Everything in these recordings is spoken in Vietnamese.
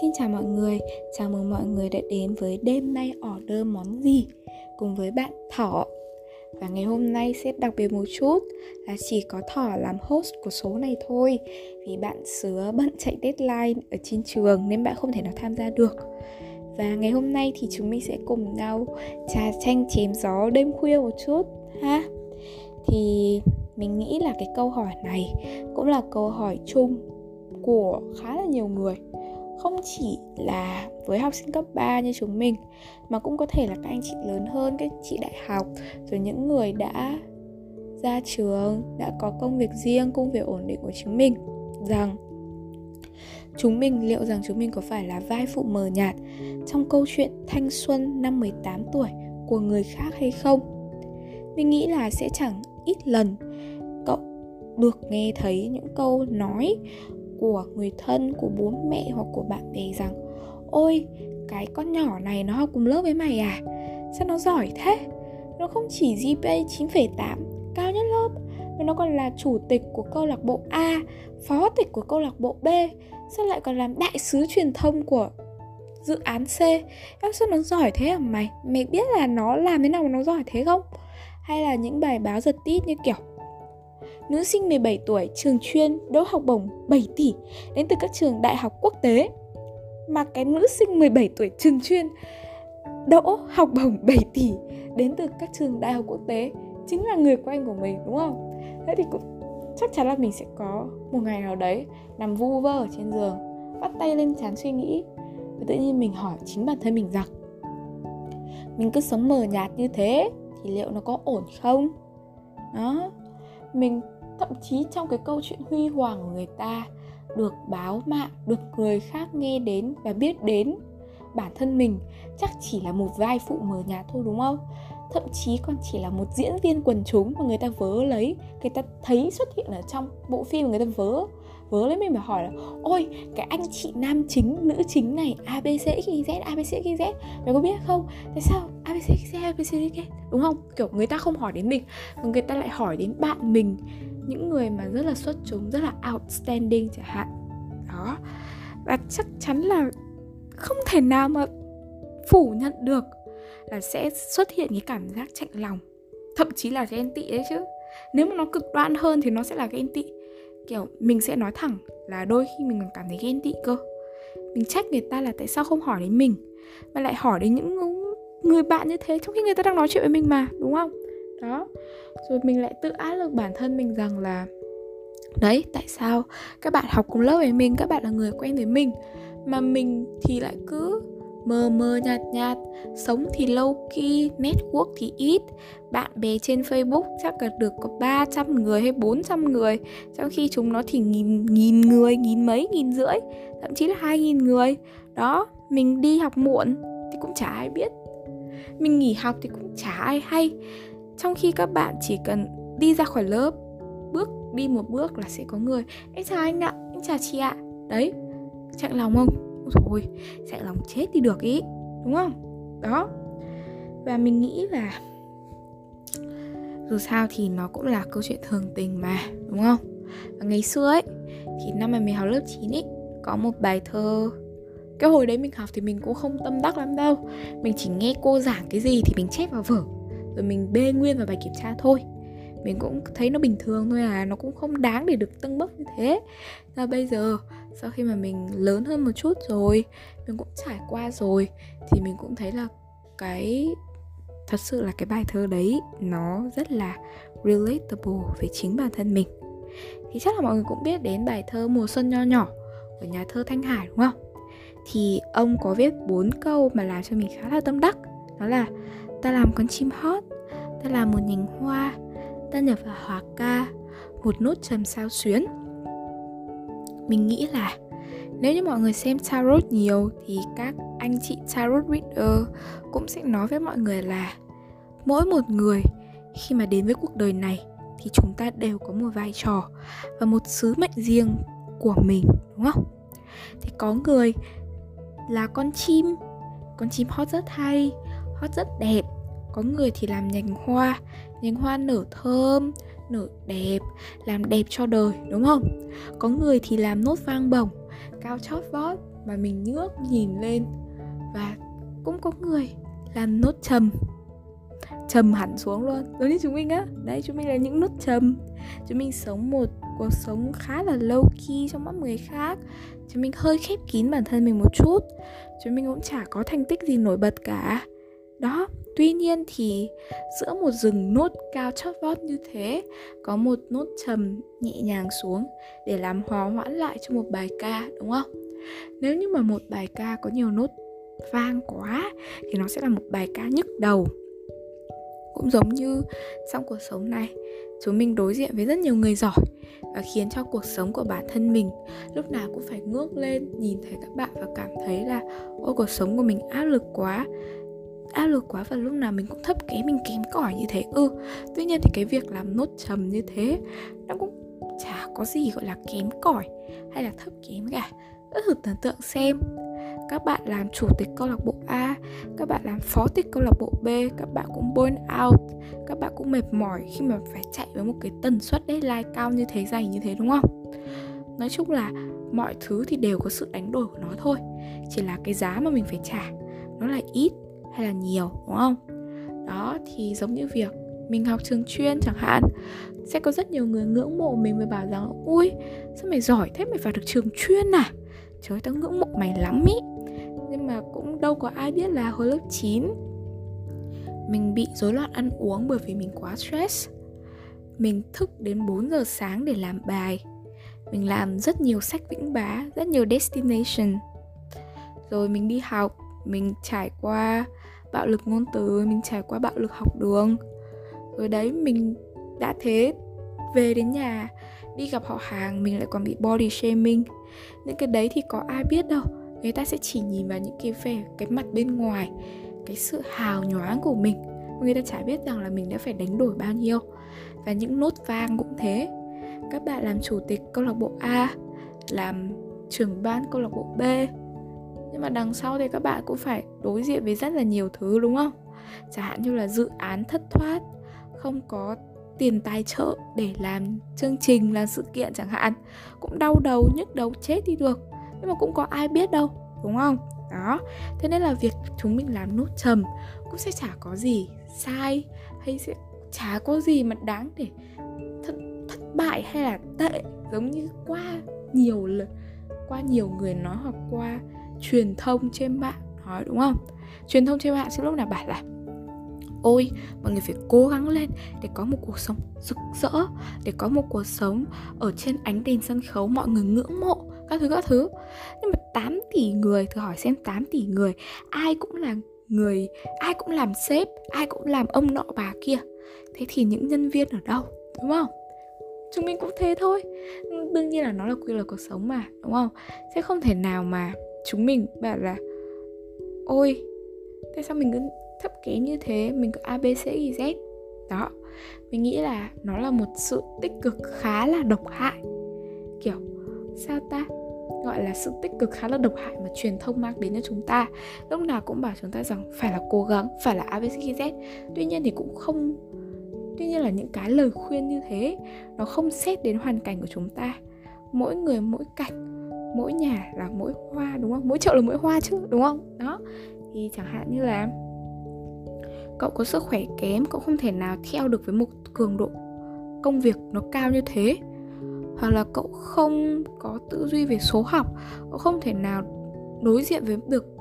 Xin chào mọi người, chào mừng mọi người đã đến với đêm nay order món gì? Cùng với bạn Thỏ. Và ngày hôm nay sẽ đặc biệt một chút là chỉ có Thỏ làm host của số này thôi. Vì bạn sứa bận chạy deadline ở trên trường nên bạn không thể nào tham gia được. Và ngày hôm nay thì chúng mình sẽ cùng nhau trà chanh chém gió đêm khuya một chút ha? Thì mình nghĩ là cái câu hỏi này cũng là câu hỏi chung của khá là nhiều người không chỉ là với học sinh cấp 3 như chúng mình, mà cũng có thể là các anh chị lớn hơn, các chị đại học, rồi những người đã ra trường, đã có công việc riêng, công việc ổn định của chúng mình, rằng chúng mình, liệu rằng chúng mình có phải là vai phụ mờ nhạt trong câu chuyện thanh xuân năm 18 tuổi của người khác hay không? Mình nghĩ là sẽ chẳng ít lần cậu được nghe thấy những câu nói của người thân của bố mẹ hoặc của bạn bè rằng ôi cái con nhỏ này nó học cùng lớp với mày à? Sao nó giỏi thế? Nó không chỉ GPA 9,8 cao nhất lớp mà nó còn là chủ tịch của câu lạc bộ A phó tịch của câu lạc bộ B sao lại còn làm đại sứ truyền thông của dự án C? Em sao nó giỏi thế hả mày? Mày biết là nó làm thế nào mà nó giỏi thế không? Hay là những bài báo giật tít như kiểu nữ sinh 17 tuổi, trường chuyên, đỗ học bổng 7 tỷ, đến từ các trường đại học quốc tế. Mà cái nữ sinh 17 tuổi, trường chuyên, đỗ học bổng 7 tỷ, đến từ các trường đại học quốc tế, chính là người quen của mình, đúng không? Thế thì cũng, chắc chắn là mình sẽ có một ngày nào đấy nằm vu vơ ở trên giường bắt tay lên chán suy nghĩ, và tự nhiên mình hỏi chính bản thân mình rằng, mình cứ sống mờ nhạt như thế thì liệu nó có ổn không đó mình, thậm chí trong cái câu chuyện huy hoàng của người ta, được báo mạng, được người khác nghe đến và biết đến. Bản thân mình chắc chỉ là một vai phụ mờ nhạt thôi, đúng không? Thậm chí còn chỉ là một diễn viên quần chúng mà người ta vớ lấy, người ta thấy xuất hiện ở trong bộ phim mà người ta vớ vớ lấy mình và hỏi là, ôi, cái anh chị nam chính, nữ chính này abc xyz abc xyz mày có biết không? Tại sao abc xyz abc xyz đúng không? Kiểu người ta không hỏi đến mình, mà người ta lại hỏi đến bạn mình, những người mà rất là xuất chúng, rất là outstanding chẳng hạn. Đó. Và chắc chắn là không thể nào mà phủ nhận được là sẽ xuất hiện cái cảm giác chạnh lòng. Thậm chí là ghen tị đấy chứ. Nếu mà nó cực đoan hơn thì nó sẽ là ghen tị kiểu mình sẽ nói thẳng là đôi khi mình còn cảm thấy ghen tị cơ. Mình trách người ta là tại sao không hỏi đến mình, mà lại hỏi đến những người bạn như thế trong khi người ta đang nói chuyện với mình mà, đúng không? Đó. Rồi mình lại tự áp lực bản thân mình rằng là, đấy, tại sao các bạn học cùng lớp với mình, các bạn là người quen với mình, mà mình thì lại cứ mờ mờ nhạt nhạt, sống thì lâu key network thì ít. Bạn bè trên facebook chắc là được có 300 người hay 400 người, trong khi chúng nó thì nghìn nghìn người, nghìn mấy, nghìn rưỡi, thậm chí là hai nghìn người. Đó, mình đi học muộn thì cũng chả ai biết. Mình nghỉ học thì cũng chả ai hay. Trong khi các bạn chỉ cần đi ra khỏi lớp, bước, đi một bước là sẽ có người. Em chào anh ạ, em chào chị ạ. Đấy chạy lòng không? Rồi chạy lòng chết đi được ý, đúng không? Đó. Và mình nghĩ là dù sao thì nó cũng là câu chuyện thường tình mà, đúng không? Và ngày xưa ấy, thì năm mà mình học lớp 9 ấy, có một bài thơ, cái hồi đấy mình học thì mình cũng không tâm đắc lắm đâu. Mình chỉ nghe cô giảng cái gì thì mình chép vào vở, rồi mình bê nguyên vào bài kiểm tra thôi mình cũng thấy nó bình thường thôi à nó cũng không đáng để được tăng bốc như thế. Và bây giờ, sau khi mà mình lớn hơn một chút rồi, mình cũng trải qua rồi, thì mình cũng thấy là cái, thật sự là cái bài thơ đấy nó rất là relatable với chính bản thân mình. Thì chắc là mọi người cũng biết đến bài thơ mùa xuân nho nhỏ của nhà thơ thanh hải, đúng không? Thì ông có viết bốn câu mà làm cho mình khá là tâm đắc. Đó là, ta làm con chim hót, ta làm một nhành hoa ta nhập vào hòa ca, một nốt trầm sao xuyến. Mình nghĩ là, nếu như mọi người xem tarot nhiều thì các anh chị tarot reader cũng sẽ nói với mọi người là, mỗi một người khi mà đến với cuộc đời này thì chúng ta đều có một vai trò và một sứ mệnh riêng của mình, đúng không? Thì có người là con chim con chim hót rất hay hót rất đẹp có người thì làm nhành hoa nhành hoa nở thơm, nở đẹp, làm đẹp cho đời, đúng không? Có người thì làm nốt vang bổng, cao chót vót mà mình ngước nhìn lên. Và cũng có người làm nốt trầm. Trầm hẳn xuống luôn. Giống như chúng mình á. Đấy, chúng mình là những nốt trầm. Chúng mình sống một cuộc sống khá là low key trong mắt người khác. Chúng mình hơi khép kín bản thân mình một chút. Chúng mình cũng chả có thành tích gì nổi bật cả đó, tuy nhiên thì giữa một rừng nốt cao chót vót như thế, có một nốt trầm nhẹ nhàng xuống để làm hòa hoãn lại cho một bài ca, đúng không? Nếu như mà một bài ca có nhiều nốt vang quá thì nó sẽ là một bài ca nhức đầu. Cũng giống như trong cuộc sống này, chúng mình đối diện với rất nhiều người giỏi và khiến cho cuộc sống của bản thân mình lúc nào cũng phải ngước lên nhìn thấy các bạn và cảm thấy là, ôi, cuộc sống của mình áp lực quá áp lực quá và lúc nào mình cũng thấp kém mình kém cỏi như thế. Ừ tuy nhiên thì cái việc làm nốt trầm như thế nó cũng chả có gì gọi là kém cỏi hay là thấp kém cả. Cứ thử tưởng tượng xem các bạn làm chủ tịch câu lạc bộ A, các bạn làm phó tịch câu lạc bộ B, các bạn cũng burn out, các bạn cũng mệt mỏi khi mà phải chạy với một cái tần suất deadline cao như thế dày như thế đúng không? Nói chung là mọi thứ thì đều có sự đánh đổi của nó thôi Chỉ là cái giá mà mình phải trả Nó là ít hay là nhiều, đúng không? Đó, thì giống như việc mình học trường chuyên chẳng hạn, Sẽ có rất nhiều người ngưỡng mộ mình và bảo rằng, Ui, sao mày giỏi thế, mày vào được trường chuyên à? Trời tao ngưỡng mộ mày lắm ý. Nhưng mà cũng đâu có ai biết là hồi lớp 9 mình bị rối loạn ăn uống bởi vì mình quá stress. Mình thức đến 4 giờ sáng để làm bài. Mình làm rất nhiều sách vĩnh bá, rất nhiều destination. Rồi mình đi học, mình trải qua bạo lực ngôn từ, mình trải qua bạo lực học đường. Rồi đấy, mình đã thế về đến nhà, đi gặp họ hàng, mình lại còn bị body shaming. Những cái đấy thì có ai biết đâu, người ta sẽ chỉ nhìn vào những cái vẻ, cái mặt bên ngoài, cái sự hào nhoáng của mình. Người ta chả biết rằng là mình đã phải đánh đổi bao nhiêu. Và những nốt vang cũng thế. Các bạn làm chủ tịch câu lạc bộ A, làm trưởng ban câu lạc bộ B nhưng mà đằng sau thì các bạn cũng phải đối diện với rất là nhiều thứ đúng không? Chẳng hạn như là dự án thất thoát không có tiền tài trợ để làm chương trình làm sự kiện chẳng hạn. Cũng đau đầu nhức đầu chết đi được. Nhưng mà cũng có ai biết đâu đúng không? Đó. Thế nên là việc chúng mình làm nốt trầm cũng sẽ chả có gì sai hay sẽ chả có gì mà đáng để thất, thất bại hay là tệ giống như qua nhiều lần qua nhiều người nói hoặc qua truyền thông trên mạng. Nói đúng không? Truyền thông trên mạng sẽ lúc nào bảo là, ôi, mọi người phải cố gắng lên để có một cuộc sống rực rỡ, để có một cuộc sống ở trên ánh đèn sân khấu, mọi người ngưỡng mộ, các thứ các thứ. Nhưng mà 8 tỷ người, thử hỏi xem 8 tỷ người, ai cũng là người, ai cũng làm sếp, ai cũng làm ông nọ bà kia. Thế thì những nhân viên ở đâu, đúng không? Chúng mình cũng thế thôi. Đương nhiên là nó là quy luật cuộc sống mà, đúng không? Sẽ không thể nào mà chúng mình, bảo là, ôi, tại sao mình cứ thấp kém như thế? Mình cứ a, b, c e, z. Đó, mình nghĩ là nó là một sự tích cực khá là độc hại. Kiểu, sao ta? Gọi là sự tích cực khá là độc hại mà truyền thông mang đến cho chúng ta. Lúc nào cũng bảo chúng ta rằng phải là cố gắng, phải là abcz e, tuy nhiên thì cũng không, tuy nhiên là những cái lời khuyên như thế, nó không xét đến hoàn cảnh của chúng ta. Mỗi người mỗi cảnh mỗi nhà là mỗi hoa, đúng không? Mỗi chợ là mỗi hoa chứ, đúng không? Đó. Thì chẳng hạn như là cậu có sức khỏe kém, cậu không thể nào theo được với một cường độ công việc nó cao như thế. Hoặc là cậu không có tư duy về số học, cậu không thể nào đối diện với được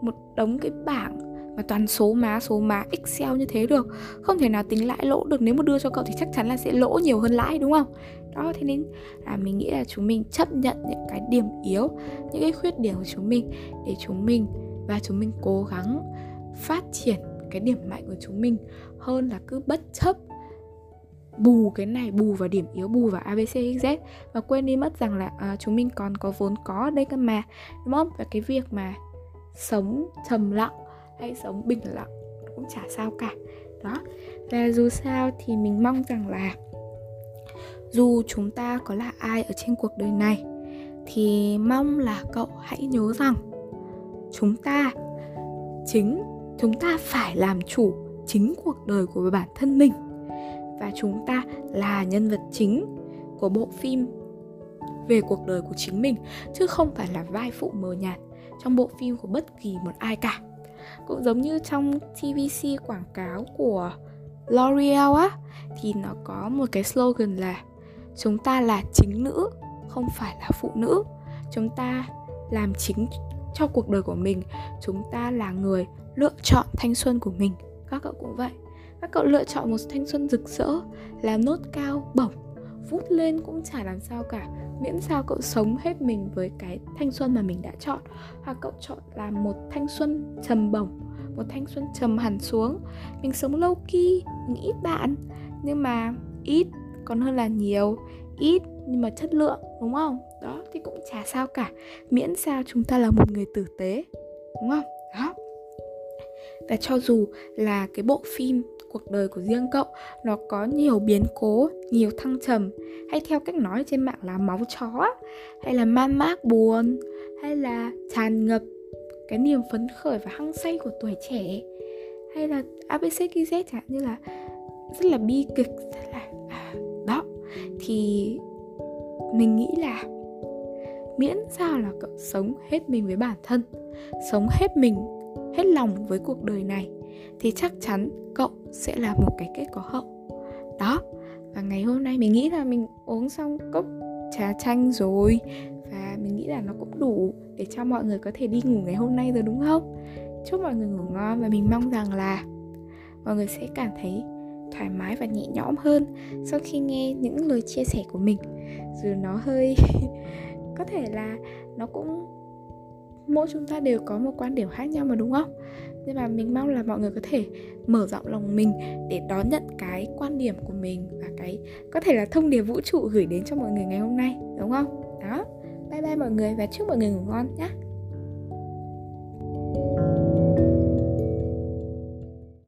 một đống cái bảng mà toàn số má số má excel như thế được. Không thể nào tính lãi lỗ được. Nếu mà đưa cho cậu thì chắc chắn là sẽ lỗ nhiều hơn lãi đúng không? Đó thế nên là mình nghĩ là chúng mình chấp nhận những cái điểm yếu những cái khuyết điểm của chúng mình để chúng mình và chúng mình cố gắng phát triển cái điểm mạnh của chúng mình hơn là cứ bất chấp bù cái này bù vào điểm yếu bù vào abcxz và quên đi mất rằng là à, chúng mình còn có vốn có ở đây cơ mà đúng không? Và cái việc mà sống trầm lặng hay sống bình lặng cũng chả sao cả. Đó. Và dù sao thì mình mong rằng là dù chúng ta có là ai ở trên cuộc đời này thì mong là cậu hãy nhớ rằng chúng ta chính chúng ta phải làm chủ chính cuộc đời của bản thân mình. Và chúng ta là nhân vật chính của bộ phim về cuộc đời của chính mình chứ không phải là vai phụ mờ nhạt trong bộ phim của bất kỳ một ai cả cũng giống như trong TVC quảng cáo của L'Oreal á, thì nó có một cái slogan là chúng ta là chính nữ, không phải là phụ nữ. Chúng ta làm chính cho cuộc đời của mình. Chúng ta là người lựa chọn thanh xuân của mình. Các cậu cũng vậy. Các cậu lựa chọn một thanh xuân rực rỡ làm nốt cao, bổng vút lên cũng chả làm sao cả. Miễn sao cậu sống hết mình với cái thanh xuân mà mình đã chọn. Hoặc cậu chọn là một thanh xuân trầm bổng, một thanh xuân trầm hẳn xuống. Mình sống lâu kỳ mình ít bạn. Nhưng mà ít, còn hơn là nhiều. Ít, nhưng mà chất lượng, đúng không? Đó, thì cũng chả sao cả. Miễn sao chúng ta là một người tử tế, đúng không? Đó. Và cho dù là cái bộ phim cuộc đời của riêng cậu nó có nhiều biến cố nhiều thăng trầm. Hay theo cách nói trên mạng là máu chó hay là man mác buồn hay là tràn ngập cái niềm phấn khởi và hăng say của tuổi trẻ. Hay là abcdz chẳng như là rất là bi kịch rất là à, đó. Thì mình nghĩ là miễn sao là cậu sống hết mình với bản thân sống hết mình hết lòng với cuộc đời này thì chắc chắn cậu sẽ là một cái kết có hậu. Đó, và ngày hôm nay mình nghĩ là mình uống xong cốc trà chanh rồi. Và mình nghĩ là nó cũng đủ để cho mọi người có thể đi ngủ ngày hôm nay rồi, đúng không? Chúc mọi người ngủ ngon và mình mong rằng là mọi người sẽ cảm thấy thoải mái và nhẹ nhõm hơn sau khi nghe những lời chia sẻ của mình. Dù nó hơi, có thể là nó cũng mỗi chúng ta đều có một quan điểm khác nhau mà, đúng không? Nhưng mà mình mong là mọi người có thể mở rộng lòng mình để đón nhận cái quan điểm của mình và cái, có thể là thông điệp vũ trụ gửi đến cho mọi người ngày hôm nay, đúng không? Đó. Bye bye mọi người và chúc mọi người ngủ ngon nhé